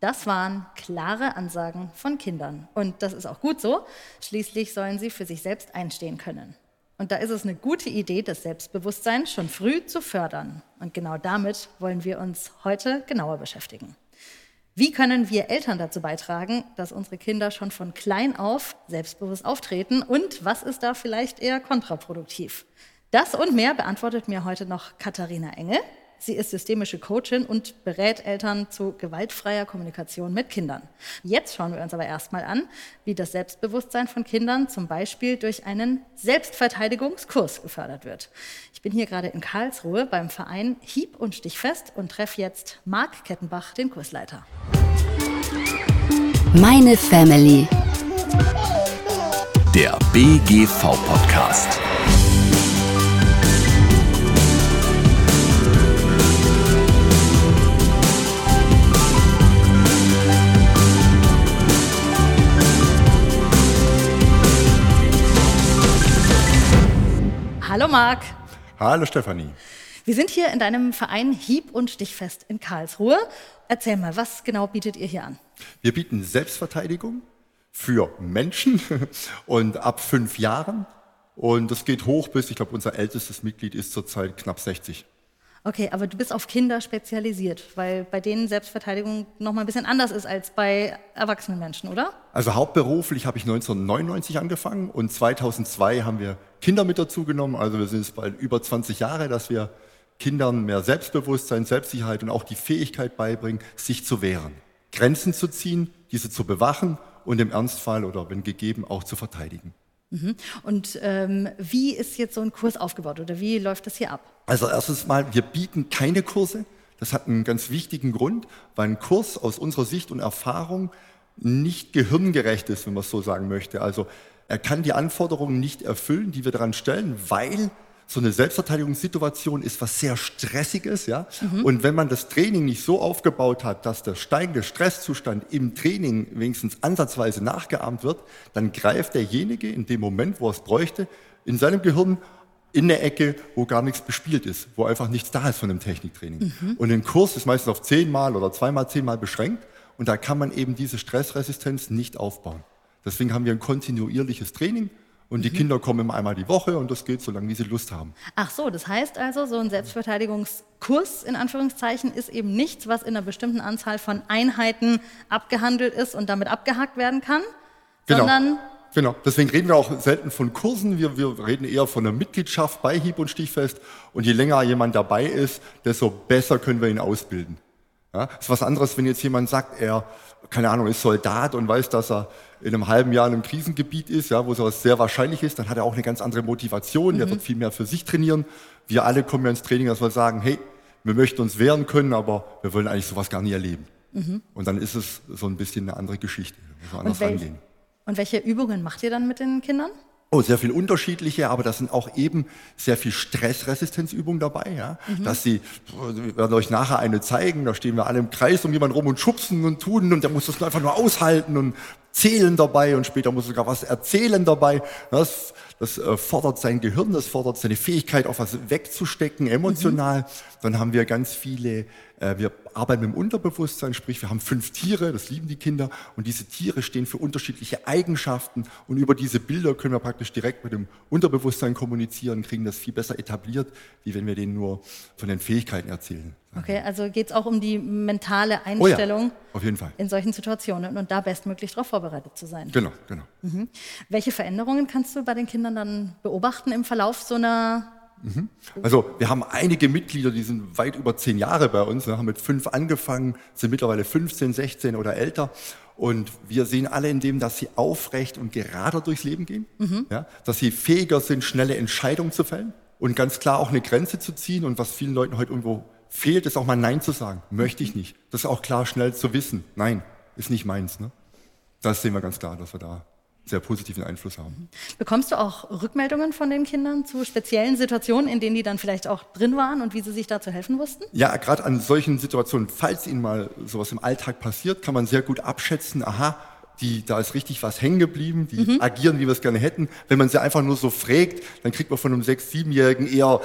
Das waren klare Ansagen von Kindern. Und das ist auch gut so. Schließlich sollen sie für sich selbst einstehen können. Und da ist es eine gute Idee, das Selbstbewusstsein schon früh zu fördern. Und genau damit wollen wir uns heute genauer beschäftigen. Wie können wir Eltern dazu beitragen, dass unsere Kinder schon von klein auf selbstbewusst auftreten? Und was ist da vielleicht eher kontraproduktiv? Das und mehr beantwortet mir heute noch Katharina Engel. Sie ist systemische Coachin und berät Eltern zu gewaltfreier Kommunikation mit Kindern. Jetzt schauen wir uns aber erstmal an, wie das Selbstbewusstsein von Kindern zum Beispiel durch einen Selbstverteidigungskurs gefördert wird. Ich bin hier gerade in Karlsruhe beim Verein Hieb und Stichfest und treffe jetzt Marc Kettenbach, den Kursleiter. Meine Family. Der BGV-Podcast. Hallo Marc. Hallo Stefanie. Wir sind hier in deinem Verein Hieb- und Stichfest in Karlsruhe. Erzähl mal, was genau bietet ihr hier an? Wir bieten Selbstverteidigung für Menschen und ab fünf Jahren. Und das geht hoch bis, ich glaube, unser ältestes Mitglied ist zurzeit knapp 60. Okay, aber du bist auf Kinder spezialisiert, weil bei denen Selbstverteidigung noch mal ein bisschen anders ist als bei erwachsenen Menschen, oder? Also hauptberuflich habe ich 1999 angefangen und 2002 haben wir Kinder mit dazu genommen. Also wir sind jetzt bald über 20 Jahre, dass wir Kindern mehr Selbstbewusstsein, Selbstsicherheit und auch die Fähigkeit beibringen, sich zu wehren, Grenzen zu ziehen, diese zu bewachen und im Ernstfall oder wenn gegeben auch zu verteidigen. Mhm. Und ähm, wie ist jetzt so ein Kurs aufgebaut oder wie läuft das hier ab? Also erstens mal, wir bieten keine Kurse. Das hat einen ganz wichtigen Grund, weil ein Kurs aus unserer Sicht und Erfahrung nicht gehirngerecht ist, wenn man es so sagen möchte. Also er kann die Anforderungen nicht erfüllen, die wir daran stellen, weil so eine Selbstverteidigungssituation ist was sehr Stressiges, ja. Mhm. Und wenn man das Training nicht so aufgebaut hat, dass der steigende Stresszustand im Training wenigstens ansatzweise nachgeahmt wird, dann greift derjenige in dem Moment, wo er es bräuchte, in seinem Gehirn in der Ecke, wo gar nichts bespielt ist, wo einfach nichts da ist von dem Techniktraining. Mhm. Und ein Kurs ist meistens auf zehnmal oder zweimal zehnmal beschränkt und da kann man eben diese Stressresistenz nicht aufbauen. Deswegen haben wir ein kontinuierliches Training und die mhm. Kinder kommen immer einmal die Woche und das geht so lange, wie sie Lust haben. Ach so, das heißt also, so ein Selbstverteidigungskurs in Anführungszeichen ist eben nichts, was in einer bestimmten Anzahl von Einheiten abgehandelt ist und damit abgehakt werden kann, genau. sondern Genau, deswegen reden wir auch selten von Kursen, wir, wir reden eher von einer Mitgliedschaft bei Hieb und Stichfest und je länger jemand dabei ist, desto besser können wir ihn ausbilden. Ja, ist was anderes, wenn jetzt jemand sagt, er, keine Ahnung, ist Soldat und weiß, dass er in einem halben Jahr in einem Krisengebiet ist, ja, wo sowas sehr wahrscheinlich ist, dann hat er auch eine ganz andere Motivation, mhm. der wird viel mehr für sich trainieren. Wir alle kommen ja ins Training, dass wir sagen, hey, wir möchten uns wehren können, aber wir wollen eigentlich sowas gar nicht erleben. Mhm. Und dann ist es so ein bisschen eine andere Geschichte, muss man anders und rangehen. Und welche Übungen macht ihr dann mit den Kindern? Oh, sehr viel unterschiedliche, aber da sind auch eben sehr viel Stressresistenzübungen dabei, ja. Mhm. Dass sie, wir werden euch nachher eine zeigen, da stehen wir alle im Kreis um jemanden rum und schubsen und tun und der muss das einfach nur aushalten und zählen dabei und später muss sogar was erzählen dabei. Das, das äh, fordert sein Gehirn, das fordert seine Fähigkeit, auch was wegzustecken, emotional. Mhm. Dann haben wir ganz viele äh, wir arbeiten mit dem Unterbewusstsein, sprich wir haben fünf Tiere, das lieben die Kinder, und diese Tiere stehen für unterschiedliche Eigenschaften und über diese Bilder können wir praktisch direkt mit dem Unterbewusstsein kommunizieren, kriegen das viel besser etabliert, wie wenn wir denen nur von den Fähigkeiten erzählen. Okay, also geht es auch um die mentale Einstellung oh ja, auf jeden Fall. in solchen Situationen und da bestmöglich darauf vorbereitet zu sein. Genau, genau. Mhm. Welche Veränderungen kannst du bei den Kindern dann beobachten im Verlauf so einer Mhm. Also wir haben einige Mitglieder, die sind weit über zehn Jahre bei uns, wir haben mit fünf angefangen, sind mittlerweile 15, 16 oder älter. Und wir sehen alle in dem, dass sie aufrecht und gerader durchs Leben gehen, mhm. ja, dass sie fähiger sind, schnelle Entscheidungen zu fällen und ganz klar auch eine Grenze zu ziehen. Und was vielen Leuten heute irgendwo fehlt, ist auch mal Nein zu sagen. Möchte ich nicht. Das ist auch klar schnell zu wissen. Nein, ist nicht meins. Ne? Das sehen wir ganz klar, dass wir da sehr positiven Einfluss haben. Bekommst du auch Rückmeldungen von den Kindern zu speziellen Situationen, in denen die dann vielleicht auch drin waren und wie sie sich dazu helfen wussten? Ja, gerade an solchen Situationen, falls ihnen mal sowas im Alltag passiert, kann man sehr gut abschätzen, aha, die, da ist richtig was hängen geblieben, die agieren, wie wir es gerne hätten. Wenn man sie einfach nur so fragt, dann kriegt man von einem sechs-, siebenjährigen eher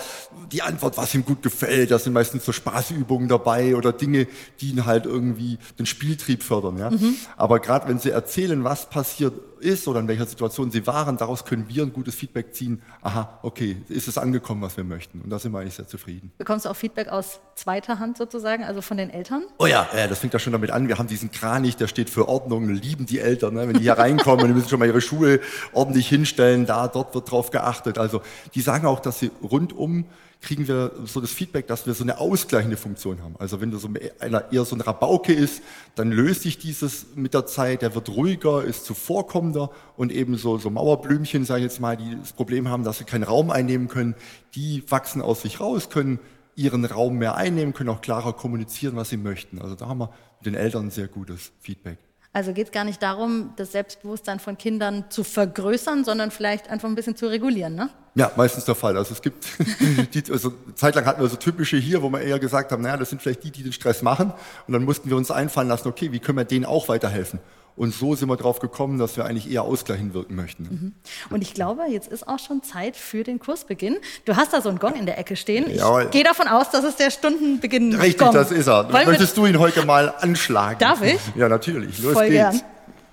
die Antwort, was ihm gut gefällt. Da sind meistens so Spaßübungen dabei oder Dinge, die ihn halt irgendwie den Spieltrieb fördern. Ja? Aber gerade wenn sie erzählen, was passiert ist oder in welcher Situation sie waren, daraus können wir ein gutes Feedback ziehen. Aha, okay, ist es angekommen, was wir möchten. Und da sind wir eigentlich sehr zufrieden. Bekommst du auch Feedback aus zweiter Hand sozusagen, also von den Eltern? Oh ja, ja, das fängt ja schon damit an. Wir haben diesen Kranich, der steht für Ordnung, lieben die Eltern. Ne? Wenn die hier reinkommen, die müssen schon mal ihre Schuhe ordentlich hinstellen, da, dort wird drauf geachtet. Also die sagen auch, dass sie rundum kriegen wir so das Feedback, dass wir so eine ausgleichende Funktion haben. Also wenn du so einer eher so ein Rabauke ist, dann löst sich dieses mit der Zeit, der wird ruhiger, ist zuvorkommender und eben so, so Mauerblümchen, sage ich jetzt mal, die das Problem haben, dass sie keinen Raum einnehmen können, die wachsen aus sich raus, können ihren Raum mehr einnehmen, können auch klarer kommunizieren, was sie möchten. Also da haben wir mit den Eltern sehr gutes Feedback. Also geht es gar nicht darum, das Selbstbewusstsein von Kindern zu vergrößern, sondern vielleicht einfach ein bisschen zu regulieren, ne? Ja, meistens der Fall. Also es gibt, die, also zeitlang hatten wir so typische hier, wo wir eher gesagt haben, naja, das sind vielleicht die, die den Stress machen. Und dann mussten wir uns einfallen lassen, okay, wie können wir denen auch weiterhelfen? Und so sind wir drauf gekommen, dass wir eigentlich eher ausgleichend wirken möchten. Mhm. Und ich glaube, jetzt ist auch schon Zeit für den Kursbeginn. Du hast da so einen Gong in der Ecke stehen. Ich Jawohl. gehe davon aus, dass es der Stundenbeginn Richtig, kommt. das ist er. Wollen Möchtest du ihn heute mal anschlagen? Darf ich? Ja, natürlich. Los Voll geht's. gern.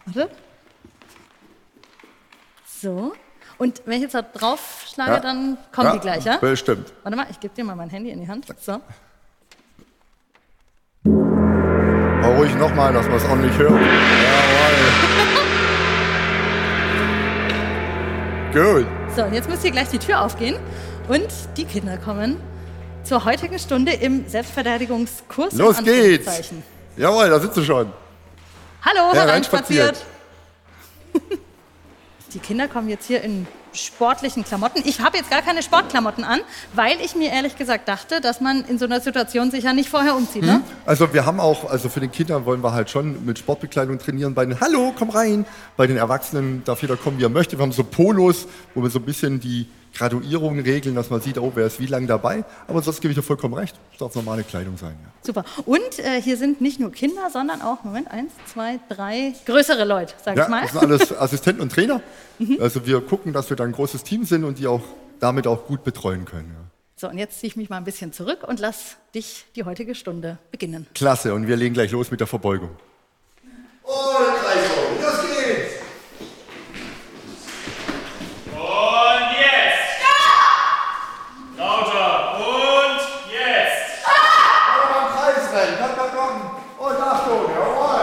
Warte. So. Und wenn ich jetzt da drauf schlage, Ja. dann kommen Ja, die gleich, ja? Bestimmt. Warte mal, ich gebe dir mal mein Handy in die Hand. So. Aber ruhig nochmal, dass man es ordentlich hört. Jawohl. Gut. So, und jetzt muss hier gleich die Tür aufgehen und die Kinder kommen zur heutigen Stunde im Selbstverteidigungskurs. Los geht's. Jawohl, da sitzt du schon. Hallo, hereinspaziert. Die Kinder kommen jetzt hier in sportlichen Klamotten. Ich habe jetzt gar keine Sportklamotten an, weil ich mir ehrlich gesagt dachte, dass man in so einer Situation sich ja nicht vorher umzieht. Ne? Also wir haben auch, also für den Kindern wollen wir halt schon mit Sportbekleidung trainieren. Bei den Hallo, komm rein. Bei den Erwachsenen darf jeder kommen, wie er möchte. Wir haben so Polos, wo wir so ein bisschen die Graduierung regeln, dass man sieht, oh, wer ist wie lange dabei. Aber sonst gebe ich dir vollkommen recht. Das darf normale Kleidung sein. Ja. Super. Und äh, hier sind nicht nur Kinder, sondern auch, Moment, eins, zwei, drei größere Leute, sag Ja, ich mal. das sind alles Assistenten und Trainer. Also wir gucken, dass wir da ein großes Team sind und die auch damit auch gut betreuen können. Ja. So, und jetzt ziehe ich mich mal ein bisschen zurück und lass dich die heutige Stunde beginnen. Klasse, und wir legen gleich los mit der Verbeugung. Und gleich los geht's! Und jetzt! Lauter! Und jetzt! Am Kreis rennen, komm, komm, komm! Und Achtung, jawohl!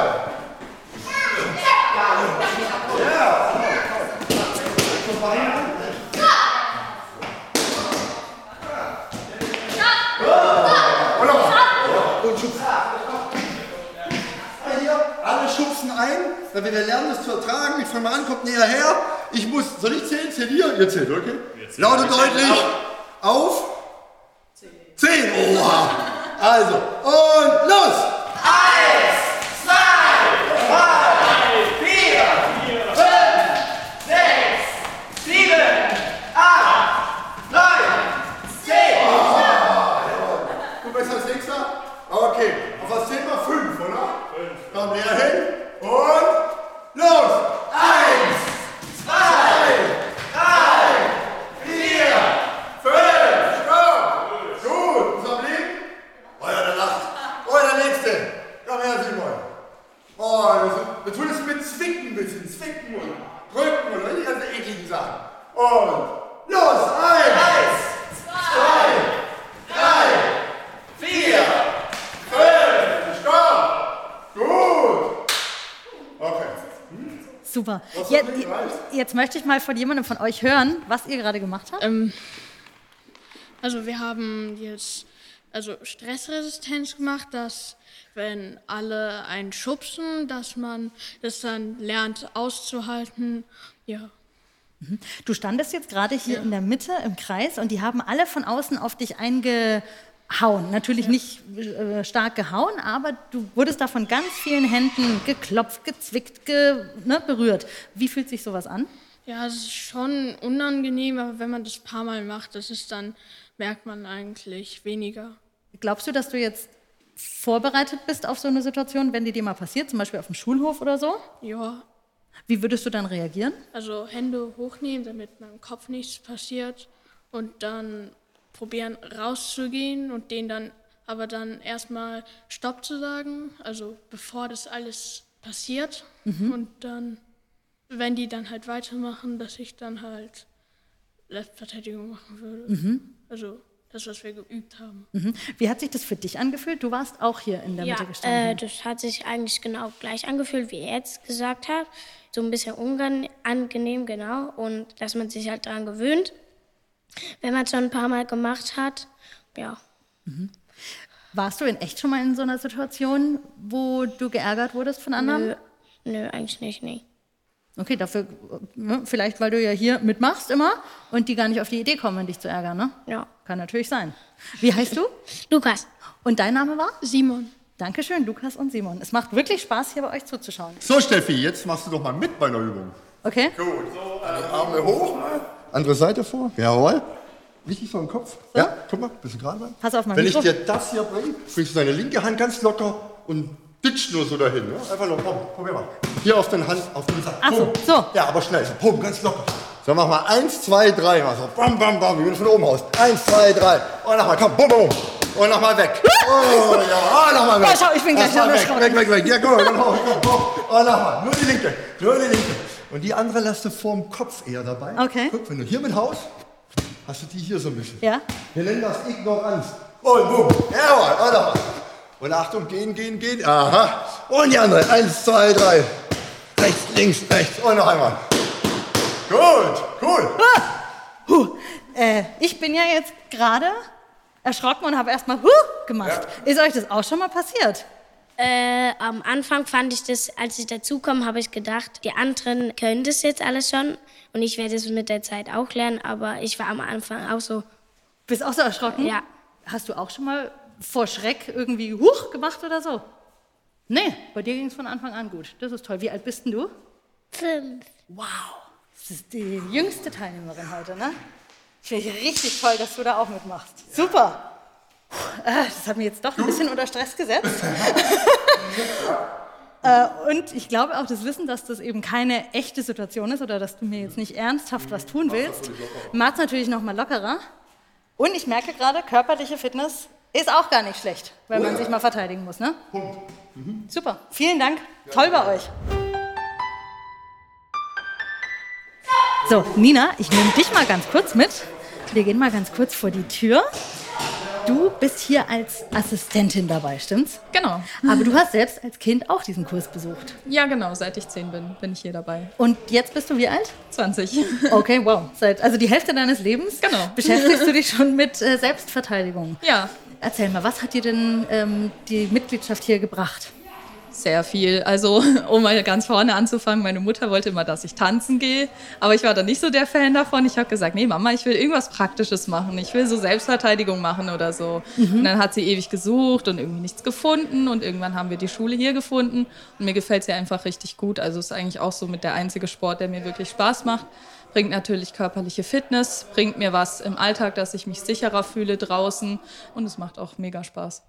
Hier, alle schubsen ein, damit wir lernen, das zu ertragen. Ich fange mal an, kommt näher her. Ich muss, soll ich zählen? Zähl hier? Ihr zählt, okay? Laut und deutlich. Auf. Zehn. Oha. Also, und los. Du bist als Nächster? Okay. Auf was zählen wir? Fünf, oder? Fünf. Komm näher hin. Und los. Eins, zwei, drei, vier, fünf. Stopp. Gut. Ist am Leben? Oh ja, der lacht. Oh, der Nächste. Komm her, Simon. Oh, wir, sind, wir tun es mit Zwicken ein bisschen. Zwicken und drücken und die ganzen ekligen Sachen. Und los. Eins, zwei, drei, vier, fünf. Stopp. Gut. Okay. Jetzt, jetzt möchte ich mal von jemandem von euch hören, was ihr gerade gemacht habt. Ähm, also wir haben jetzt also Stressresistenz gemacht, dass wenn alle einen schubsen, dass man das dann lernt auszuhalten. Ja. Du standest jetzt gerade hier in der Mitte im Kreis und die haben alle von außen auf dich eingehauen. Natürlich nicht äh, stark gehauen, aber du wurdest da von ganz vielen Händen geklopft, gezwickt, ge, ne, berührt. Wie fühlt sich sowas an? Ja, es ist schon unangenehm, aber wenn man das ein paar Mal macht, das ist dann, merkt man eigentlich weniger. Glaubst du, dass du jetzt vorbereitet bist auf so eine Situation, wenn die dir mal passiert, zum Beispiel auf dem Schulhof oder so? Ja, Wie würdest du dann reagieren? Also Hände hochnehmen, damit meinem Kopf nichts passiert und dann probieren rauszugehen und denen dann aber dann erstmal Stopp zu sagen, also bevor das alles passiert und dann, wenn die dann halt weitermachen, dass ich dann halt Selbstverteidigung machen würde. Also das, was wir geübt haben. Mhm. Wie hat sich das für dich angefühlt? Du warst auch hier in der Ja, Mitte gestanden. äh, das hat sich eigentlich genau gleich angefühlt, wie er jetzt gesagt hat. So ein bisschen unangenehm, genau. Und dass man sich halt daran gewöhnt, wenn man es schon ein paar Mal gemacht hat. Ja. Warst du in echt schon mal in so einer Situation, wo du geärgert wurdest von anderen? Nö, nö, eigentlich nicht, nee. Okay, dafür, äh, vielleicht weil du ja hier mitmachst immer und die gar nicht auf die Idee kommen, dich zu ärgern, ne? Ja. Kann natürlich sein. Wie heißt du? Lukas. Und dein Name war? Simon. Dankeschön, Lukas und Simon. Es macht wirklich Spaß, hier bei euch zuzuschauen. So, Steffi, jetzt machst du doch mal mit bei der Übung. Okay? Gut, so, Arme hoch, andere Seite vor. Jawohl. Richtig so im Kopf. Ja, guck mal, bisschen gerade bleiben. Pass auf mein Wenn Mikro. ich dir das hier bringe, bringst du deine linke Hand ganz locker und ditch nur so dahin. Ja? Einfach nur, komm, probier mal. Hier auf den Hand, auf den Sack. Ach so, so. Ja, aber schnell, so, pum, ganz locker. So, mach mal eins, zwei, drei, mal so, bam, bam, bam, wie wenn du von oben haust. Eins, zwei, drei. Und nochmal, komm, bum, bum. Und nochmal weg. Oh, ja, nochmal weg. Oh, schau, ich bin gleich schon weg, weg, weg, weg. Ja, komm, komm, komm, komm, komm. Und nochmal, nur die linke, nur die linke. Und die andere lässt du vorm Kopf eher dabei. Okay. Guck, wenn du hier mit haust, hast du die hier so ein bisschen. Ja? Wir nennen das Ignoranz. Und boom. Jawohl, nochmal. Und Achtung, gehen, gehen, gehen. Aha. Und die andere. Eins, zwei, drei. Rechts, links, rechts. Und noch einmal. Gut, cool. Äh, ich bin ja jetzt gerade erschrocken und habe erstmal huh gemacht. Ist euch das auch schon mal passiert? Äh, am Anfang fand ich das, als ich dazukomme, habe ich gedacht, die anderen können das jetzt alles schon und ich werde es mit der Zeit auch lernen, aber ich war am Anfang auch so, Bist auch so erschrocken? Ja. Hast du auch schon mal vor Schreck irgendwie huch gemacht oder so? Nee, bei dir ging es von Anfang an gut. Das ist toll. Wie alt bist denn du? fünf. Wow. Das ist die jüngste Teilnehmerin heute, ne? Finde ich richtig toll, dass du da auch mitmachst. Super. Äh, Das hat mich jetzt doch ein bisschen unter Stress gesetzt. Äh, Und ich glaube auch das Wissen, dass das eben keine echte Situation ist oder dass du mir jetzt nicht ernsthaft was tun willst, macht es natürlich noch mal lockerer. Und ich merke gerade, körperliche Fitness ist auch gar nicht schlecht, wenn man sich mal verteidigen muss. Ne? Super, vielen Dank. Toll bei euch. So, Nina, ich nehme dich mal ganz kurz mit. Wir gehen mal ganz kurz vor die Tür. Du bist hier als Assistentin dabei, stimmt's? Genau. Aber du hast selbst als Kind auch diesen Kurs besucht. Ja, genau. Seit ich zehn bin, bin ich hier dabei. Und jetzt bist du wie alt? 20. Okay, wow. Seit, also die Hälfte deines Lebens Genau. beschäftigst du dich schon mit äh, Selbstverteidigung. Ja, Erzähl mal, was hat dir denn ähm, die Mitgliedschaft hier gebracht? Sehr viel. Also, um mal ganz vorne anzufangen, meine Mutter wollte immer, dass ich tanzen gehe, aber ich war dann nicht so der Fan davon. Ich habe gesagt, nee, Mama, ich will irgendwas Praktisches machen. Ich will so Selbstverteidigung machen oder so. Und dann hat sie ewig gesucht und irgendwie nichts gefunden und irgendwann haben wir die Schule hier gefunden und mir gefällt sie einfach richtig gut. Also, es ist eigentlich auch so mit der einzige Sport, der mir wirklich Spaß macht. Bringt natürlich körperliche Fitness, bringt mir was im Alltag, dass ich mich sicherer fühle draußen und es macht auch mega Spaß.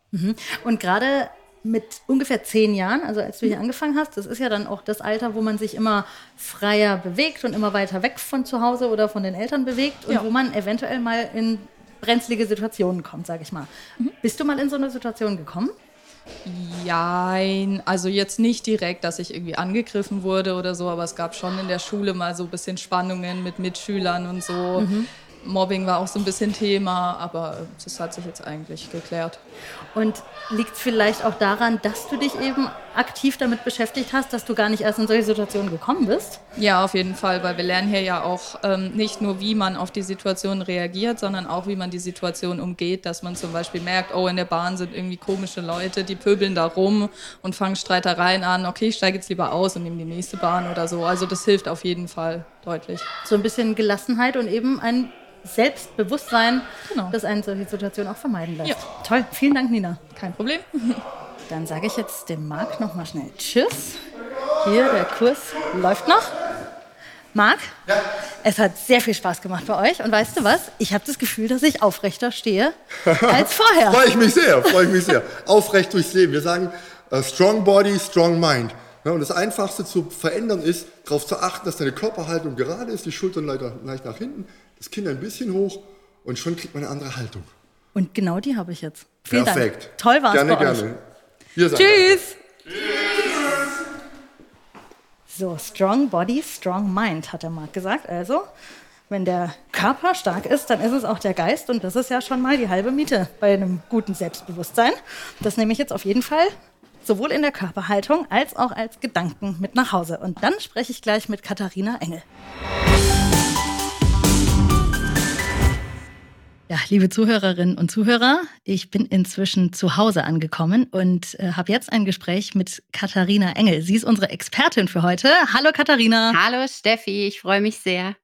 Und gerade mit ungefähr zehn Jahren, also als du hier angefangen hast, das ist ja dann auch das Alter, wo man sich immer freier bewegt und immer weiter weg von zu Hause oder von den Eltern bewegt und Ja. wo man eventuell mal in brenzlige Situationen kommt, sage ich mal. Bist du mal in so eine Situation gekommen? Jein, also jetzt nicht direkt, dass ich irgendwie angegriffen wurde oder so, aber es gab schon in der Schule mal so ein bisschen Spannungen mit Mitschülern und so. Mobbing war auch so ein bisschen Thema, aber das hat sich jetzt eigentlich geklärt. Und liegt es vielleicht auch daran, dass du dich eben aktiv damit beschäftigt hast, dass du gar nicht erst in solche Situationen gekommen bist? Ja, auf jeden Fall, weil wir lernen hier ja auch ähm, nicht nur, wie man auf die Situation reagiert, sondern auch, wie man die Situation umgeht, dass man zum Beispiel merkt, oh, in der Bahn sind irgendwie komische Leute, die pöbeln da rum und fangen Streitereien an, okay, ich steige jetzt lieber aus und nehme die nächste Bahn oder so. Also das hilft auf jeden Fall deutlich. So ein bisschen Gelassenheit und eben ein Selbstbewusstsein, Genau. das einen solche Situationen auch vermeiden lässt. Ja. Toll, vielen Dank, Nina. Kein Problem. Dann sage ich jetzt dem Marc noch mal schnell Tschüss. Hier, der Kurs läuft noch. Marc, es hat sehr viel Spaß gemacht bei euch. Und weißt du was? Ich habe das Gefühl, dass ich aufrechter stehe als vorher. Freue ich mich sehr, freue ich mich sehr. Aufrecht durchs Leben. Wir sagen, äh, strong body, strong mind. Ja, und das Einfachste zu verändern ist, darauf zu achten, dass deine Körperhaltung gerade ist, die Schultern leicht nach hinten, das Kinn ein bisschen hoch und schon kriegt man eine andere Haltung. Und genau die habe ich jetzt. Vielen Perfekt. Dank. Toll war's Gerne, bei euch. gerne. Seid Tschüss. So, strong body, strong mind, hat der Marc gesagt. Also, wenn der Körper stark ist, dann ist es auch der Geist. Und das ist ja schon mal die halbe Miete bei einem guten Selbstbewusstsein. Das nehme ich jetzt auf jeden Fall sowohl in der Körperhaltung als auch als Gedanken mit nach Hause. Und dann spreche ich gleich mit Katharina Engel. Ja, liebe Zuhörerinnen und Zuhörer, ich bin inzwischen zu Hause angekommen und äh, habe jetzt ein Gespräch mit Katharina Engel. Sie ist unsere Expertin für heute. Hallo Katharina. Hallo Steffi, ich freue mich sehr.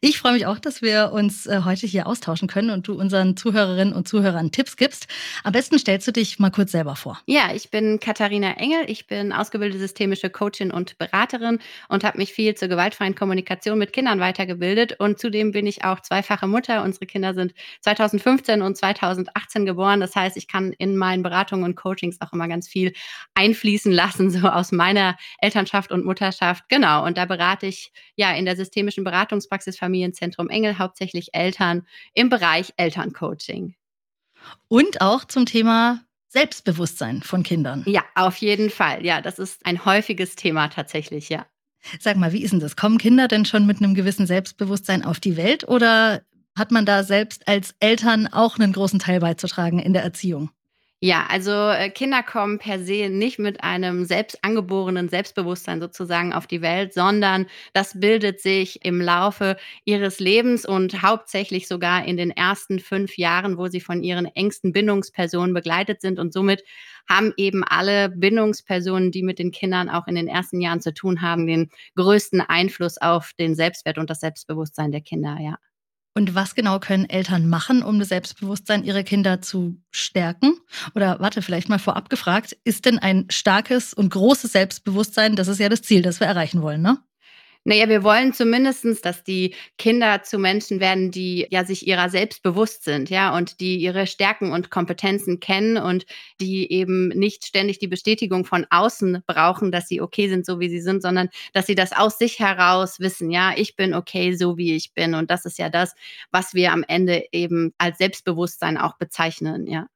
Ich freue mich auch, dass wir uns äh, heute hier austauschen können und du unseren Zuhörerinnen und Zuhörern Tipps gibst. Am besten stellst du dich mal kurz selber vor. Ja, ich bin Katharina Engel. Ich bin ausgebildete systemische Coachin und Beraterin und habe mich viel zur gewaltfreien Kommunikation mit Kindern weitergebildet. Und zudem bin ich auch zweifache Mutter. Unsere Kinder sind 2015 und 2018 geboren. Das heißt, ich kann in meinen Beratungen und Coachings auch immer ganz viel einfließen lassen, so aus meiner Elternschaft und Mutterschaft. Genau. Und da berate ich ja in der systemischen Beratungspraxis Familienzentrum Engel hauptsächlich Eltern im Bereich Elterncoaching. Und auch zum Thema Selbstbewusstsein von Kindern. Ja, auf jeden Fall. Ja, das ist ein häufiges Thema tatsächlich, ja. Sag mal, wie ist denn das? Kommen Kinder denn schon mit einem gewissen Selbstbewusstsein auf die Welt oder hat man da selbst als Eltern auch einen großen Teil beizutragen in der Erziehung? Ja, also äh, Kinder kommen per se nicht mit einem selbst angeborenen Selbstbewusstsein sozusagen auf die Welt, sondern das bildet sich im Laufe ihres Lebens und hauptsächlich sogar in den ersten fünf Jahren, wo sie von ihren engsten Bindungspersonen begleitet sind. Und somit haben eben alle Bindungspersonen, die mit den Kindern auch in den ersten Jahren zu tun haben, den größten Einfluss auf den Selbstwert und das Selbstbewusstsein der Kinder, ja. Und was genau können Eltern machen, um das Selbstbewusstsein ihrer Kinder zu stärken? Oder warte, vielleicht mal vorab gefragt, ist denn ein starkes und großes Selbstbewusstsein, das ist ja das Ziel, das wir erreichen wollen, ne? Naja, wir wollen zumindestens, dass die Kinder zu Menschen werden, die ja sich ihrer selbst bewusst sind, ja, und die ihre Stärken und Kompetenzen kennen und die eben nicht ständig die Bestätigung von außen brauchen, dass sie okay sind, so wie sie sind, sondern dass sie das aus sich heraus wissen, ja, ich bin okay, so wie ich bin. Und das ist ja das, was wir am Ende eben als Selbstbewusstsein auch bezeichnen, ja.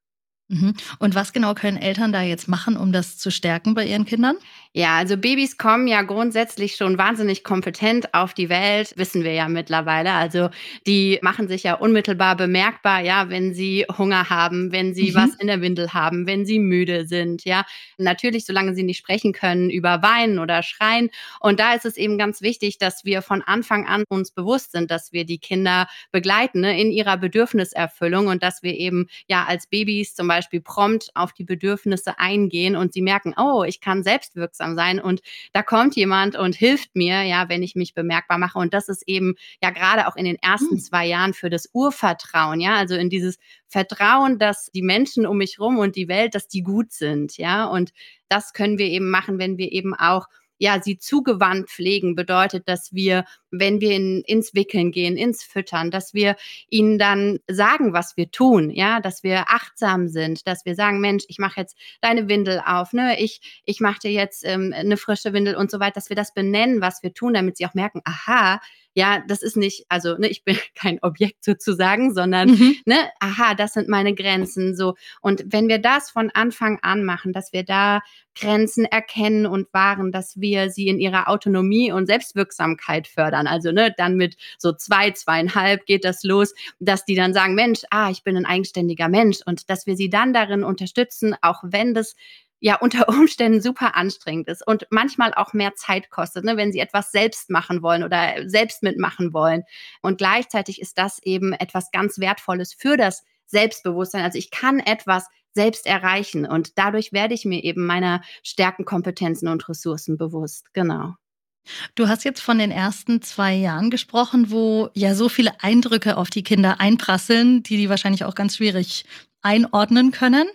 Mhm. Und was genau können Eltern da jetzt machen, um das zu stärken bei ihren Kindern? Ja, also Babys kommen ja grundsätzlich schon wahnsinnig kompetent auf die Welt, wissen wir ja mittlerweile. Also die machen sich ja unmittelbar bemerkbar, ja, wenn sie Hunger haben, wenn sie mhm. was in der Windel haben, wenn sie müde sind, ja. Natürlich, solange sie nicht sprechen können, über Weinen oder Schreien. Und da ist es eben ganz wichtig, dass wir von Anfang an uns bewusst sind, dass wir die Kinder begleiten ne, in ihrer Bedürfniserfüllung und dass wir eben ja als Babys zum Beispiel prompt auf die Bedürfnisse eingehen und sie merken, oh, ich kann selbstwirksam sein und da kommt jemand und hilft mir, ja, wenn ich mich bemerkbar mache. Und das ist eben ja gerade auch in den ersten hm. zwei Jahren für das Urvertrauen, ja, also in dieses Vertrauen, dass die Menschen um mich rum und die Welt, dass die gut sind, ja. Und das können wir eben machen, wenn wir eben auch ja, sie zugewandt pflegen, bedeutet, dass wir, wenn wir in, ins Wickeln gehen, ins Füttern, dass wir ihnen dann sagen, was wir tun, ja, dass wir achtsam sind, dass wir sagen, Mensch, ich mache jetzt deine Windel auf, ne, ich, ich mache dir jetzt ähm, eine frische Windel und so weiter, dass wir das benennen, was wir tun, damit sie auch merken, aha, ja, das ist nicht, also ne, ich bin kein Objekt sozusagen, sondern mhm. ne, aha, das sind meine Grenzen so. Und wenn wir das von Anfang an machen, dass wir da Grenzen erkennen und wahren, dass wir sie in ihrer Autonomie und Selbstwirksamkeit fördern. Also ne, dann mit so zwei, zweieinhalb geht das los, dass die dann sagen, Mensch, ah, ich bin ein eigenständiger Mensch und dass wir sie dann darin unterstützen, auch wenn das ja unter Umständen super anstrengend ist und manchmal auch mehr Zeit kostet, ne, wenn sie etwas selbst machen wollen oder selbst mitmachen wollen. Und gleichzeitig ist das eben etwas ganz Wertvolles für das Selbstbewusstsein. Also ich kann etwas selbst erreichen und dadurch werde ich mir eben meiner Stärken, Kompetenzen und Ressourcen bewusst. Genau. Du hast jetzt von den ersten zwei Jahren gesprochen, wo ja so viele Eindrücke auf die Kinder einprasseln, die die wahrscheinlich auch ganz schwierig einordnen können.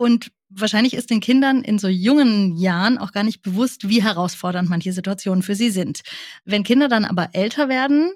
Und wahrscheinlich ist den Kindern in so jungen Jahren auch gar nicht bewusst, wie herausfordernd manche Situationen für sie sind. Wenn Kinder dann aber älter werden,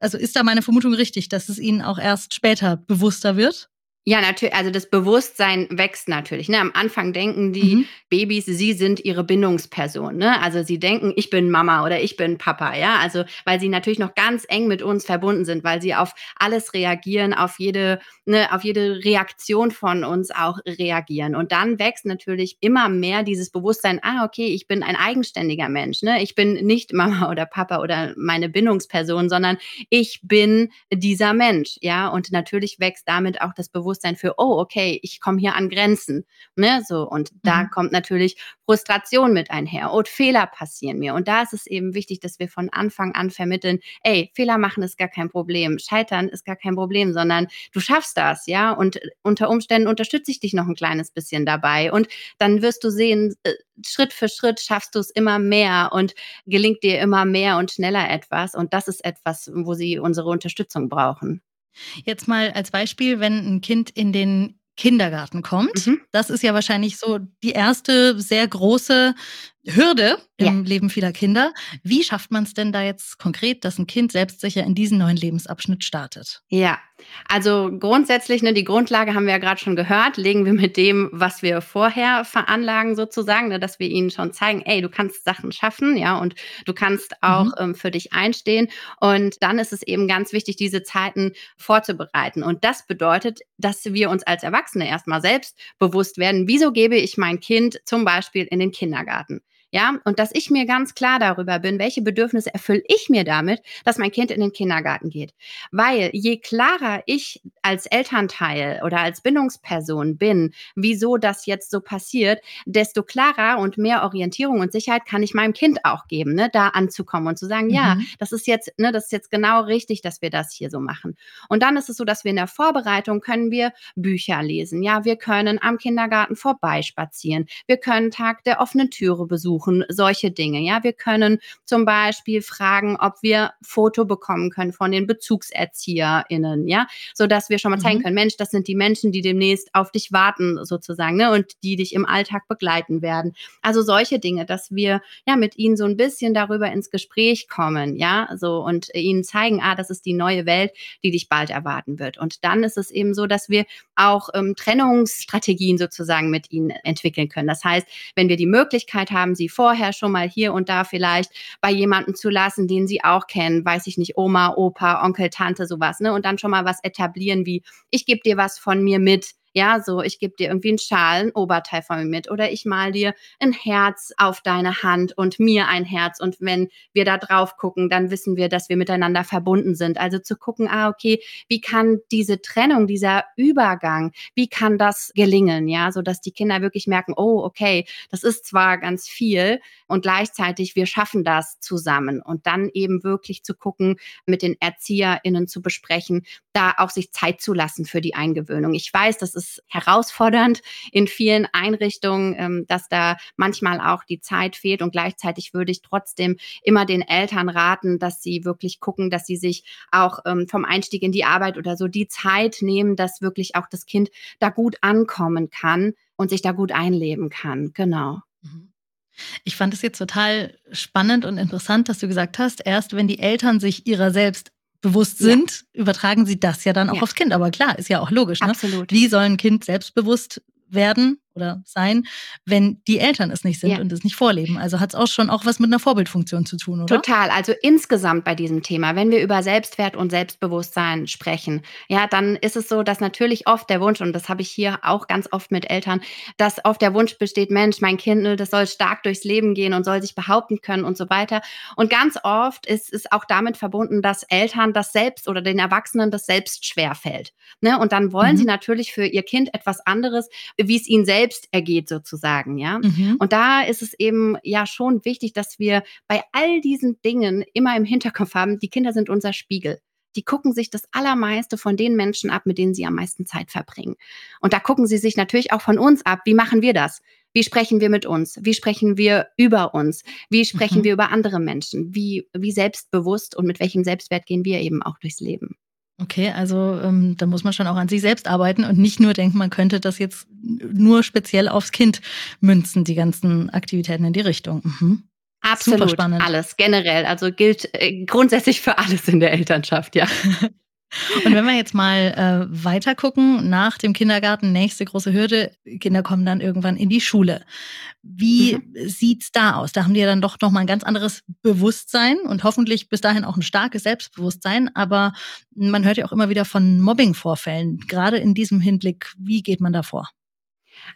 also ist da meine Vermutung richtig, dass es ihnen auch erst später bewusster wird? Ja, natürlich. Also das Bewusstsein wächst natürlich. Ne? Am Anfang denken die mhm. Babys, sie sind ihre Bindungsperson. Ne? Also sie denken, ich bin Mama oder ich bin Papa. Ja, also weil sie natürlich noch ganz eng mit uns verbunden sind, weil sie auf alles reagieren, auf jede, ne, auf jede Reaktion von uns auch reagieren. Und dann wächst natürlich immer mehr dieses Bewusstsein. Ah, okay, ich bin ein eigenständiger Mensch. Ne? Ich bin nicht Mama oder Papa oder meine Bindungsperson, sondern ich bin dieser Mensch. Ja, und natürlich wächst damit auch das Bewusstsein Bewusstsein für, oh, okay, ich komme hier an Grenzen. Ne, so. Und mhm. da kommt natürlich Frustration mit einher. Und Fehler passieren mir. Und da ist es eben wichtig, dass wir von Anfang an vermitteln, ey, Fehler machen ist gar kein Problem. Scheitern ist gar kein Problem, sondern du schaffst das, ja. Und unter Umständen unterstütze ich dich noch ein kleines bisschen dabei. Und dann wirst du sehen, äh, Schritt für Schritt schaffst du es immer mehr und gelingt dir immer mehr und schneller etwas. Und das ist etwas, wo sie unsere Unterstützung brauchen. Jetzt mal als Beispiel, wenn ein Kind in den Kindergarten kommt. Mhm. Das ist ja wahrscheinlich so die erste sehr große Hürde im ja. Leben vieler Kinder. Wie schafft man es denn da jetzt konkret, dass ein Kind selbstsicher in diesen neuen Lebensabschnitt startet? Ja, also grundsätzlich, ne, die Grundlage haben wir ja gerade schon gehört, legen wir mit dem, was wir vorher veranlagen, sozusagen, ne, dass wir ihnen schon zeigen, ey, du kannst Sachen schaffen, ja, und du kannst auch mhm. ähm, für dich einstehen. Und dann ist es eben ganz wichtig, diese Zeiten vorzubereiten. Und das bedeutet, dass wir uns als Erwachsene erstmal selbst bewusst werden, wieso gebe ich mein Kind zum Beispiel in den Kindergarten? Ja, und dass ich mir ganz klar darüber bin, welche Bedürfnisse erfülle ich mir damit, dass mein Kind in den Kindergarten geht. Weil je klarer ich als Elternteil oder als Bindungsperson bin, wieso das jetzt so passiert, desto klarer und mehr Orientierung und Sicherheit kann ich meinem Kind auch geben, ne, da anzukommen und zu sagen, mhm. ja, das ist jetzt, ne, das ist jetzt genau richtig, dass wir das hier so machen. Und dann ist es so, dass wir in der Vorbereitung können wir Bücher lesen. Ja, wir können am Kindergarten vorbeispazieren. Wir können Tag der offenen Türe besuchen suchen, solche Dinge. Ja, wir können zum Beispiel fragen, ob wir Foto bekommen können von den BezugserzieherInnen, ja, so dass wir schon mal zeigen mhm. können, Mensch, das sind die Menschen, die demnächst auf dich warten, sozusagen, ne, und die dich im Alltag begleiten werden. Also solche Dinge, dass wir ja mit ihnen so ein bisschen darüber ins Gespräch kommen, ja, so und ihnen zeigen, ah, das ist die neue Welt, die dich bald erwarten wird. Und dann ist es eben so, dass wir auch ähm, Trennungsstrategien sozusagen mit ihnen entwickeln können. Das heißt, wenn wir die Möglichkeit haben, sie sie vorher schon mal hier und da vielleicht bei jemandem zu lassen, den sie auch kennen, weiß ich nicht, Oma, Opa, Onkel, Tante, sowas, ne? Und dann schon mal was etablieren wie, ich gebe dir was von mir mit, ja, so, ich gebe dir irgendwie einen Schal, ein Oberteil von mir mit oder ich mal dir ein Herz auf deine Hand und mir ein Herz. Und wenn wir da drauf gucken, dann wissen wir, dass wir miteinander verbunden sind. Also zu gucken, ah, okay, wie kann diese Trennung, dieser Übergang, wie kann das gelingen? Ja, so dass die Kinder wirklich merken, oh, okay, das ist zwar ganz viel und gleichzeitig wir schaffen das zusammen. Und dann eben wirklich zu gucken, mit den ErzieherInnen zu besprechen, da auch sich Zeit zu lassen für die Eingewöhnung. Ich weiß, das ist herausfordernd in vielen Einrichtungen, ähm, dass da manchmal auch die Zeit fehlt. Und gleichzeitig würde ich trotzdem immer den Eltern raten, dass sie wirklich gucken, dass sie sich auch ähm, vom Einstieg in die Arbeit oder so die Zeit nehmen, dass wirklich auch das Kind da gut ankommen kann und sich da gut einleben kann. Genau. Mhm. Ich fand es jetzt total spannend und interessant, dass du gesagt hast, erst wenn die Eltern sich ihrer selbst bewusst sind, ja. übertragen sie das ja dann auch ja. aufs Kind. Aber klar, ist ja auch logisch. Ne? Absolut. Wie soll ein Kind selbstbewusst werden oder sein, wenn die Eltern es nicht sind ja. und es nicht vorleben. Also hat es auch schon auch was mit einer Vorbildfunktion zu tun, oder? Total. Also insgesamt bei diesem Thema, wenn wir über Selbstwert und Selbstbewusstsein sprechen, ja, dann ist es so, dass natürlich oft der Wunsch, und das habe ich hier auch ganz oft mit Eltern, dass oft der Wunsch besteht, Mensch, mein Kind, ne, das soll stark durchs Leben gehen und soll sich behaupten können und so weiter. Und ganz oft ist es auch damit verbunden, dass Eltern das selbst oder den Erwachsenen das selbst schwerfällt. Ne? Und dann wollen mhm. sie natürlich für ihr Kind etwas anderes, wie es ihnen selbst selbst ergeht sozusagen, ja. Mhm. Und da ist es eben ja schon wichtig, dass wir bei all diesen Dingen immer im Hinterkopf haben, die Kinder sind unser Spiegel die gucken sich das Allermeiste von den Menschen ab, mit denen sie am meisten Zeit verbringen. Und da gucken sie sich natürlich auch von uns ab. Wie machen wir das? Wie sprechen wir mit uns? Wie sprechen wir über uns? Wie sprechen mhm. wir über andere Menschen? Wie, wie selbstbewusst und mit welchem Selbstwert gehen wir eben auch durchs Leben? Okay, also ähm, da muss man schon auch an sich selbst arbeiten und nicht nur denken, man könnte das jetzt nur speziell aufs Kind münzen, die ganzen Aktivitäten in die Richtung. Mhm. Absolut, alles generell. Also gilt äh, grundsätzlich für alles in der Elternschaft, ja. Und wenn wir jetzt mal äh, weiter gucken, nach dem Kindergarten, nächste große Hürde, Kinder kommen dann irgendwann in die Schule. Wie mhm. sieht's da aus? Da haben die ja dann doch nochmal ein ganz anderes Bewusstsein und hoffentlich bis dahin auch ein starkes Selbstbewusstsein. Aber man hört ja auch immer wieder von Mobbing-Vorfällen. Gerade in diesem Hinblick, wie geht man da vor?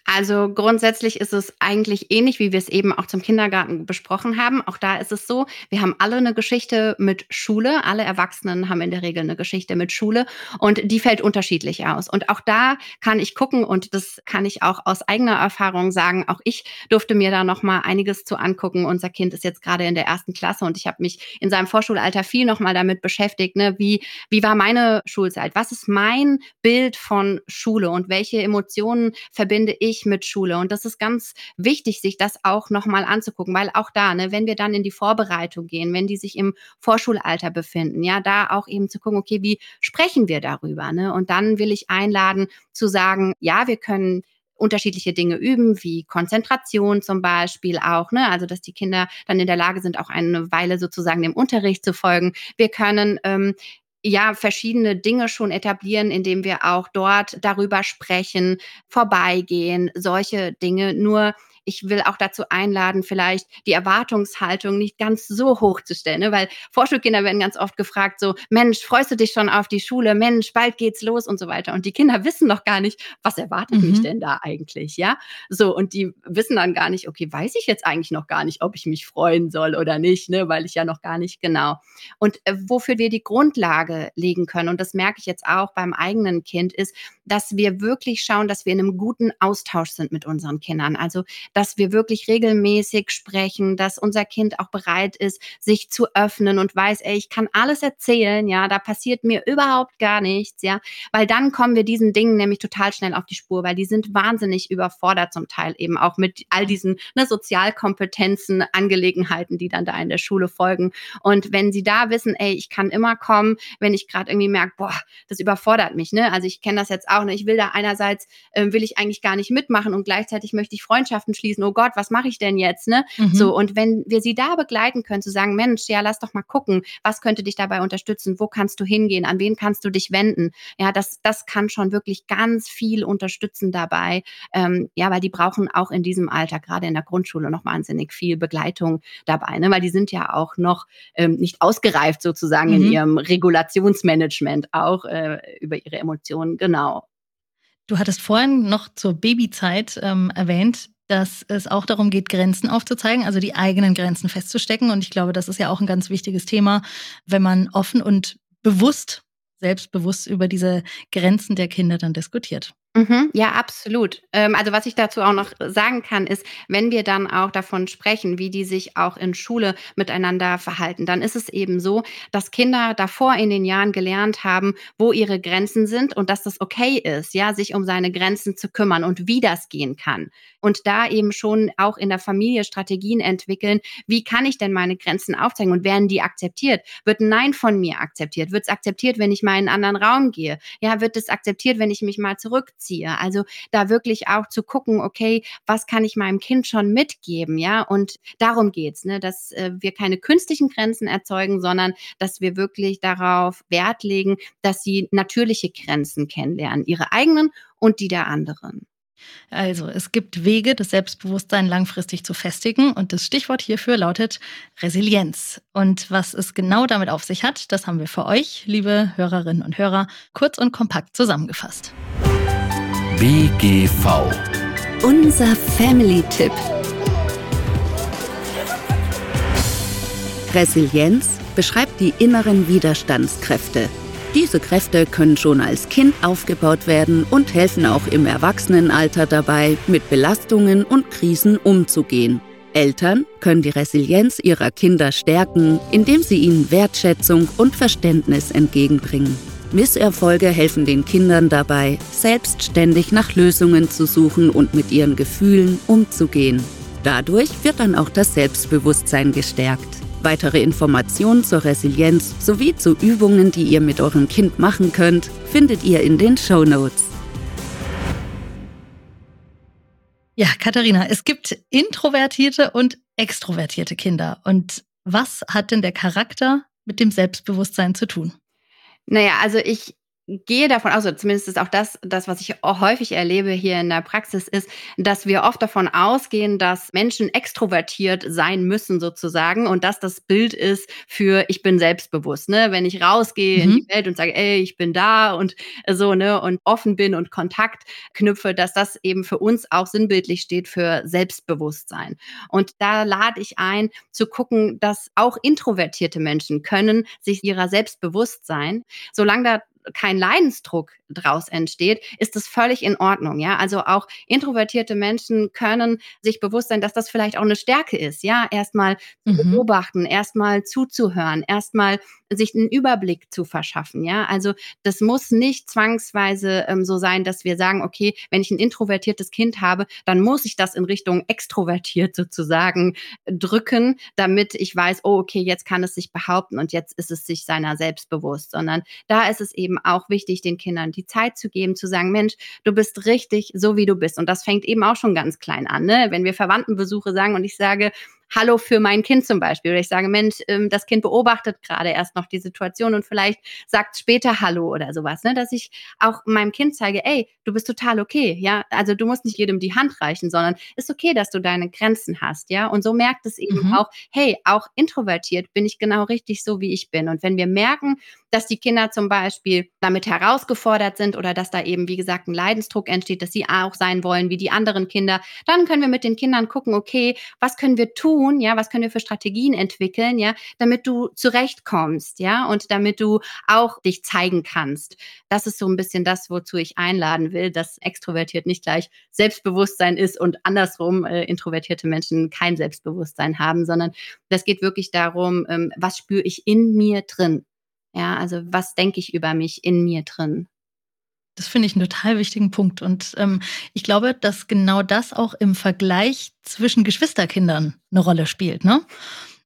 Also grundsätzlich ist es eigentlich ähnlich, wie wir es eben auch zum Kindergarten besprochen haben. Auch da ist es so, wir haben alle eine Geschichte mit Schule. Alle Erwachsenen haben in der Regel eine Geschichte mit Schule und die fällt unterschiedlich aus. Und auch da kann ich gucken und das kann ich auch aus eigener Erfahrung sagen. Auch ich durfte mir da noch mal einiges zu angucken. Unser Kind ist jetzt gerade in der ersten Klasse und ich habe mich in seinem Vorschulalter viel noch mal damit beschäftigt. Ne? Wie, wie war meine Schulzeit? Was ist mein Bild von Schule und welche Emotionen verbinde ich mit Schule? Und das ist ganz wichtig, sich das auch nochmal anzugucken, weil auch da, ne, wenn wir dann in die Vorbereitung gehen, wenn die sich im Vorschulalter befinden, ja, da auch eben zu gucken, okay, wie sprechen wir darüber? Ne? Und dann will ich einladen zu sagen, ja, wir können unterschiedliche Dinge üben, wie Konzentration zum Beispiel auch, ne? Also dass die Kinder dann in der Lage sind, auch eine Weile sozusagen dem Unterricht zu folgen. Wir können ähm, ja verschiedene Dinge schon etablieren, indem wir auch dort darüber sprechen, vorbeigehen, solche Dinge. Nur ich will auch dazu einladen, vielleicht die Erwartungshaltung nicht ganz so hoch zu stellen, ne? weil Vorschulkinder werden ganz oft gefragt, so, Mensch, freust du dich schon auf die Schule? Mensch, bald geht's los und so weiter. Und die Kinder wissen noch gar nicht, was erwartet mhm. mich denn da eigentlich, ja? So, und die wissen dann gar nicht, okay, weiß ich jetzt eigentlich noch gar nicht, ob ich mich freuen soll oder nicht, ne? weil ich ja noch gar nicht genau. Und äh, wofür wir die Grundlage legen können, und das merke ich jetzt auch beim eigenen Kind, ist, dass wir wirklich schauen, dass wir in einem guten Austausch sind mit unseren Kindern. Also, dass wir wirklich regelmäßig sprechen, dass unser Kind auch bereit ist, sich zu öffnen und weiß, ey, ich kann alles erzählen, ja, da passiert mir überhaupt gar nichts, ja, weil dann kommen wir diesen Dingen nämlich total schnell auf die Spur, weil die sind wahnsinnig überfordert zum Teil eben auch mit all diesen ne, Sozialkompetenzen, Angelegenheiten, die dann da in der Schule folgen. Und wenn sie da wissen, ey, ich kann immer kommen, wenn ich gerade irgendwie merke, boah, das überfordert mich, ne? Also ich kenne das jetzt auch, ne? Ich will da einerseits, äh, will ich eigentlich gar nicht mitmachen und gleichzeitig möchte ich Freundschaften schließen, oh Gott, was mache ich denn jetzt, ne? Mhm. So, und wenn wir sie da begleiten können, zu sagen, Mensch, ja, lass doch mal gucken, was könnte dich dabei unterstützen, wo kannst du hingehen, an wen kannst du dich wenden, ja, das, das kann schon wirklich ganz viel unterstützen dabei, ähm, ja, weil die brauchen auch in diesem Alter, gerade in der Grundschule, noch wahnsinnig viel Begleitung dabei, ne? weil die sind ja auch noch ähm, nicht ausgereift sozusagen mhm. in ihrem Regulationsmanagement auch äh, über ihre Emotionen, genau. Du hattest vorhin noch zur Babyzeit ähm, erwähnt, dass es auch darum geht, Grenzen aufzuzeigen, also die eigenen Grenzen festzustecken. Und ich glaube, das ist ja auch ein ganz wichtiges Thema, wenn man offen und bewusst, selbstbewusst über diese Grenzen der Kinder dann diskutiert. Mhm, ja, absolut. Ähm, also was ich dazu auch noch sagen kann, ist, wenn wir dann auch davon sprechen, wie die sich auch in Schule miteinander verhalten, dann ist es eben so, dass Kinder davor in den Jahren gelernt haben, wo ihre Grenzen sind und dass das okay ist, ja, sich um seine Grenzen zu kümmern und wie das gehen kann. Und da eben schon auch in der Familie Strategien entwickeln, wie kann ich denn meine Grenzen aufzeigen und werden die akzeptiert? Wird ein Nein von mir akzeptiert? Wird es akzeptiert, wenn ich mal in einen anderen Raum gehe? Ja, wird es akzeptiert, wenn ich mich mal zurück ziehe. Also da wirklich auch zu gucken, okay, was kann ich meinem Kind schon mitgeben, ja? Und darum geht's, ne, dass äh, wir keine künstlichen Grenzen erzeugen, sondern dass wir wirklich darauf Wert legen, dass sie natürliche Grenzen kennenlernen, ihre eigenen und die der anderen. Also, es gibt Wege, das Selbstbewusstsein langfristig zu festigen und das Stichwort hierfür lautet Resilienz. Und was es genau damit auf sich hat, das haben wir für euch, liebe Hörerinnen und Hörer, kurz und kompakt zusammengefasst. BGV. Unser Family-Tipp. Resilienz beschreibt die inneren Widerstandskräfte. Diese Kräfte können schon als Kind aufgebaut werden und helfen auch im Erwachsenenalter dabei, mit Belastungen und Krisen umzugehen. Eltern können die Resilienz ihrer Kinder stärken, indem sie ihnen Wertschätzung und Verständnis entgegenbringen. Misserfolge helfen den Kindern dabei, selbstständig nach Lösungen zu suchen und mit ihren Gefühlen umzugehen. Dadurch wird dann auch das Selbstbewusstsein gestärkt. Weitere Informationen zur Resilienz sowie zu Übungen, die ihr mit eurem Kind machen könnt, findet ihr in den Show Notes. Ja, Katharina, es gibt introvertierte und extrovertierte Kinder. Und was hat denn der Charakter mit dem Selbstbewusstsein zu tun? Naja, also ich gehe davon aus, oder zumindest ist auch das, das, was ich häufig erlebe hier in der Praxis, ist, dass wir oft davon ausgehen, dass Menschen extrovertiert sein müssen sozusagen und dass das Bild ist für ich bin selbstbewusst. Ne? Wenn ich rausgehe mhm. in die Welt und sage, ey, ich bin da und so, ne, und offen bin und Kontakt knüpfe, dass das eben für uns auch sinnbildlich steht für Selbstbewusstsein. Und da lade ich ein, zu gucken, dass auch introvertierte Menschen können sich ihrer selbst bewusst sein, solange da kein Leidensdruck draus entsteht, ist es völlig in Ordnung. Ja, also auch introvertierte Menschen können sich bewusst sein, dass das vielleicht auch eine Stärke ist. Ja, erstmal mhm. zu beobachten, erstmal zuzuhören, erstmal sich einen Überblick zu verschaffen. Ja, also das muss nicht zwangsweise ähm, so sein, dass wir sagen, okay, wenn ich ein introvertiertes Kind habe, dann muss ich das in Richtung extrovertiert sozusagen drücken, damit ich weiß, oh, okay, jetzt kann es sich behaupten und jetzt ist es sich seiner selbst bewusst, sondern da ist es eben auch wichtig, den Kindern die Zeit zu geben, zu sagen, Mensch, du bist richtig so, wie du bist. Und das fängt eben auch schon ganz klein an. Ne? Wenn wir Verwandtenbesuche sagen und ich sage, Hallo für mein Kind zum Beispiel. Oder ich sage, Mensch, ähm, das Kind beobachtet gerade erst noch die Situation und vielleicht sagt später Hallo oder sowas, ne? Dass ich auch meinem Kind zeige, ey, du bist total okay, ja. Also du musst nicht jedem die Hand reichen, sondern ist okay, dass du deine Grenzen hast, ja. Und so merkt es eben mhm. auch, hey, auch introvertiert bin ich genau richtig so, wie ich bin. Und wenn wir merken, dass die Kinder zum Beispiel damit herausgefordert sind oder dass da eben, wie gesagt, ein Leidensdruck entsteht, dass sie auch sein wollen wie die anderen Kinder, dann können wir mit den Kindern gucken, okay, was können wir tun, ja, was können wir für Strategien entwickeln, ja, damit du zurechtkommst, ja, und damit du auch dich zeigen kannst. Das ist so ein bisschen das, wozu ich einladen will, dass extrovertiert nicht gleich Selbstbewusstsein ist und andersrum äh, introvertierte Menschen kein Selbstbewusstsein haben, sondern das geht wirklich darum, ähm, was spüre ich in mir drin? Ja, also was denke ich über mich in mir drin? Das finde ich einen total wichtigen Punkt. Und ähm, ich glaube, dass genau das auch im Vergleich zwischen Geschwisterkindern eine Rolle spielt. Ne?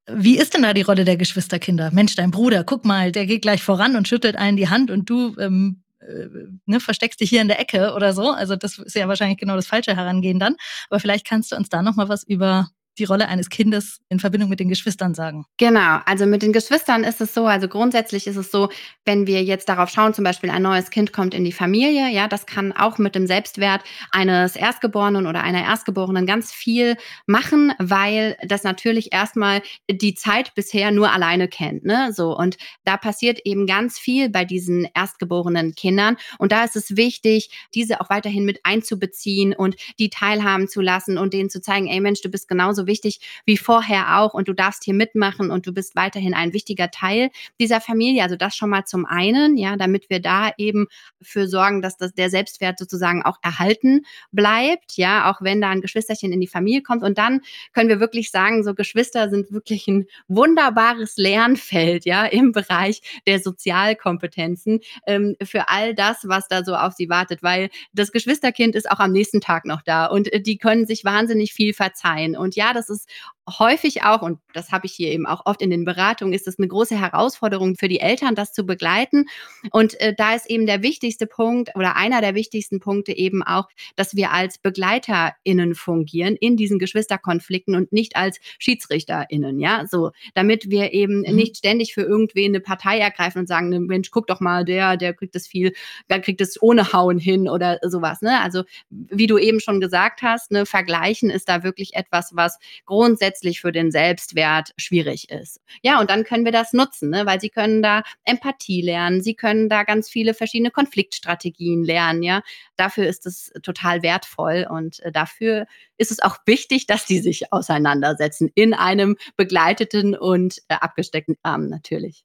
Wie ist denn da die Rolle der Geschwisterkinder? Mensch, dein Bruder, guck mal, der geht gleich voran und schüttelt einen die Hand und du ähm, äh, ne, versteckst dich hier in der Ecke oder so. Also das ist ja wahrscheinlich genau das falsche Herangehen dann. Aber vielleicht kannst du uns da noch mal was über die Rolle eines Kindes in Verbindung mit den Geschwistern sagen? Genau, also mit den Geschwistern ist es so, also grundsätzlich ist es so, wenn wir jetzt darauf schauen, zum Beispiel ein neues Kind kommt in die Familie, ja, das kann auch mit dem Selbstwert eines Erstgeborenen oder einer Erstgeborenen ganz viel machen, weil das natürlich erstmal die Zeit bisher nur alleine kennt, ne, so und da passiert eben ganz viel bei diesen erstgeborenen Kindern und da ist es wichtig, diese auch weiterhin mit einzubeziehen und die teilhaben zu lassen und denen zu zeigen, ey Mensch, du bist genauso wichtig wie vorher auch und du darfst hier mitmachen und du bist weiterhin ein wichtiger Teil dieser Familie. Also das schon mal zum einen, ja, damit wir da eben für sorgen, dass das, der Selbstwert sozusagen auch erhalten bleibt, ja, auch wenn da ein Geschwisterchen in die Familie kommt. Und dann können wir wirklich sagen, so Geschwister sind wirklich ein wunderbares Lernfeld, ja, im Bereich der Sozialkompetenzen ähm, für all das, was da so auf sie wartet, weil das Geschwisterkind ist auch am nächsten Tag noch da und äh, die können sich wahnsinnig viel verzeihen. Und ja, das ist häufig auch, und das habe ich hier eben auch oft in den Beratungen, ist es eine große Herausforderung für die Eltern, das zu begleiten. Und äh, da ist eben der wichtigste Punkt oder einer der wichtigsten Punkte eben auch, dass wir als BegleiterInnen fungieren in diesen Geschwisterkonflikten und nicht als SchiedsrichterInnen, ja, so, damit wir eben mhm. nicht ständig für irgendwen eine Partei ergreifen und sagen, ne, Mensch, guck doch mal, der, der kriegt das viel, der kriegt es ohne Hauen hin oder sowas, ne? Also, wie du eben schon gesagt hast, ne, vergleichen ist da wirklich etwas, was grundsätzlich für den Selbstwert schwierig ist. Ja, und dann können wir das nutzen, ne? weil sie können da Empathie lernen, sie können da ganz viele verschiedene Konfliktstrategien lernen, ja. Dafür ist es total wertvoll und äh, dafür ist es auch wichtig, dass die sich auseinandersetzen in einem begleiteten und äh, abgesteckten Rahmen natürlich.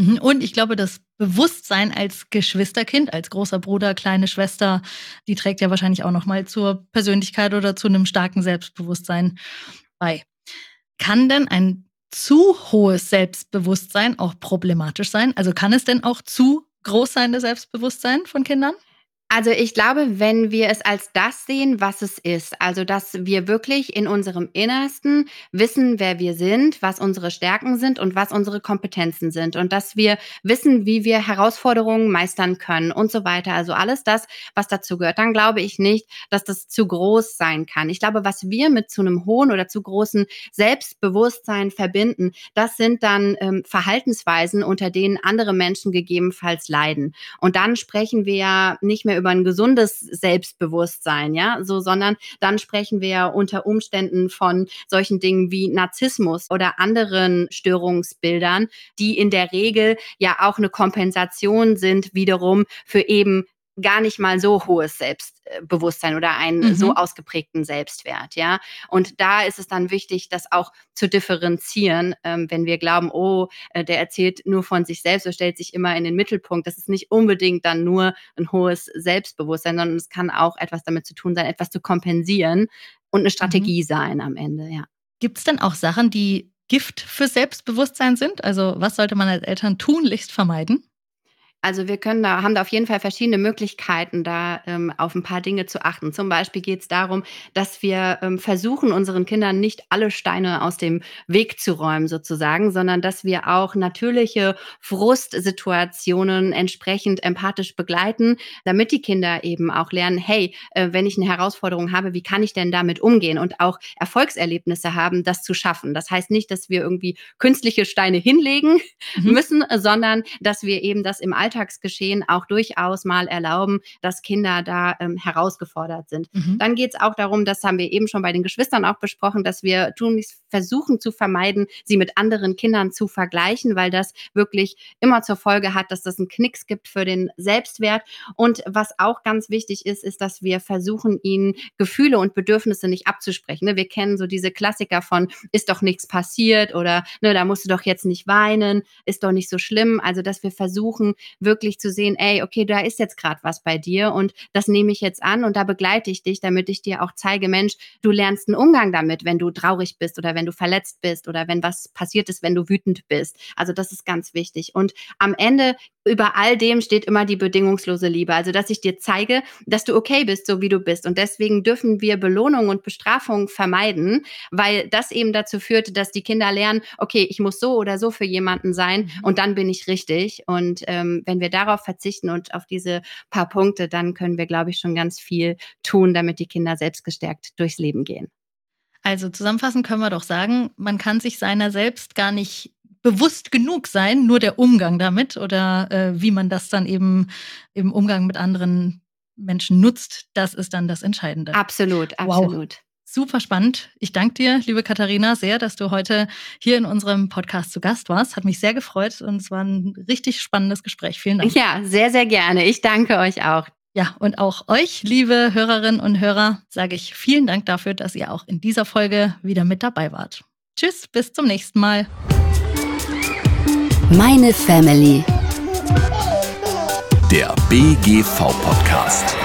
Mhm, und ich glaube, das Bewusstsein als Geschwisterkind, als großer Bruder, kleine Schwester, die trägt ja wahrscheinlich auch noch mal zur Persönlichkeit oder zu einem starken Selbstbewusstsein bei. Kann denn ein zu hohes Selbstbewusstsein auch problematisch sein? Also kann es denn auch zu groß sein, das Selbstbewusstsein von Kindern? Also ich glaube, wenn wir es als das sehen, was es ist, also dass wir wirklich in unserem Innersten wissen, wer wir sind, was unsere Stärken sind und was unsere Kompetenzen sind und dass wir wissen, wie wir Herausforderungen meistern können und so weiter. Also alles das, was dazu gehört, dann glaube ich nicht, dass das zu groß sein kann. Ich glaube, was wir mit zu einem hohen oder zu großen Selbstbewusstsein verbinden, das sind dann ähm, Verhaltensweisen, unter denen andere Menschen gegebenenfalls leiden. Und dann sprechen wir ja nicht mehr über ein gesundes Selbstbewusstsein, ja, so, sondern dann sprechen wir ja unter Umständen von solchen Dingen wie Narzissmus oder anderen Störungsbildern, die in der Regel ja auch eine Kompensation sind wiederum für eben gar nicht mal so hohes Selbstbewusstsein oder einen mhm. so ausgeprägten Selbstwert, ja. Und da ist es dann wichtig, das auch zu differenzieren, ähm, wenn wir glauben, oh, äh, der erzählt nur von sich selbst oder stellt sich immer in den Mittelpunkt. Das ist nicht unbedingt dann nur ein hohes Selbstbewusstsein, sondern es kann auch etwas damit zu tun sein, etwas zu kompensieren und eine Strategie mhm. sein am Ende, ja. Gibt es denn auch Sachen, die Gift für Selbstbewusstsein sind? Also was sollte man als Eltern tunlichst vermeiden? Also wir können da, haben da auf jeden Fall verschiedene Möglichkeiten, da ähm, auf ein paar Dinge zu achten. Zum Beispiel geht es darum, dass wir ähm, versuchen, unseren Kindern nicht alle Steine aus dem Weg zu räumen, sozusagen, sondern dass wir auch natürliche Frustsituationen entsprechend empathisch begleiten, damit die Kinder eben auch lernen, hey, äh, wenn ich eine Herausforderung habe, wie kann ich denn damit umgehen und auch Erfolgserlebnisse haben, das zu schaffen. Das heißt nicht, dass wir irgendwie künstliche Steine hinlegen mhm. müssen, sondern dass wir eben das im Alltag Alltagsgeschehen auch durchaus mal erlauben, dass Kinder da ähm, herausgefordert sind. Mhm. Dann geht es auch darum, das haben wir eben schon bei den Geschwistern auch besprochen, dass wir tunlichst versuchen zu vermeiden, sie mit anderen Kindern zu vergleichen, weil das wirklich immer zur Folge hat, dass das einen Knicks gibt für den Selbstwert. Und was auch ganz wichtig ist, ist, dass wir versuchen, ihnen Gefühle und Bedürfnisse nicht abzusprechen. Ne? Wir kennen so diese Klassiker von, ist doch nichts passiert oder ne, da musst du doch jetzt nicht weinen, ist doch nicht so schlimm. Also, dass wir versuchen, wirklich zu sehen, ey, okay, da ist jetzt gerade was bei dir und das nehme ich jetzt an und da begleite ich dich, damit ich dir auch zeige, Mensch, du lernst einen Umgang damit, wenn du traurig bist oder wenn du verletzt bist oder wenn was passiert ist, wenn du wütend bist. Also das ist ganz wichtig. Und am Ende über all dem steht immer die bedingungslose Liebe. Also, dass ich dir zeige, dass du okay bist, so wie du bist. Und deswegen dürfen wir Belohnung und Bestrafung vermeiden, weil das eben dazu führt, dass die Kinder lernen, okay, ich muss so oder so für jemanden sein mhm. und dann bin ich richtig. Und ähm, wenn wir darauf verzichten und auf diese paar Punkte, dann können wir, glaube ich, schon ganz viel tun, damit die Kinder selbst gestärkt durchs Leben gehen. Also zusammenfassend können wir doch sagen, man kann sich seiner selbst gar nicht bewusst genug sein, nur der Umgang damit oder äh, wie man das dann eben im Umgang mit anderen Menschen nutzt, das ist dann das Entscheidende. Absolut, absolut. Wow. Super spannend. Ich danke dir, liebe Katharina, sehr, dass du heute hier in unserem Podcast zu Gast warst. Hat mich sehr gefreut und es war ein richtig spannendes Gespräch. Vielen Dank. Ja, sehr, sehr gerne. Ich danke euch auch. Ja, und auch euch, liebe Hörerinnen und Hörer, sage ich vielen Dank dafür, dass ihr auch in dieser Folge wieder mit dabei wart. Tschüss, bis zum nächsten Mal. Meine Family. Der BGV-Podcast.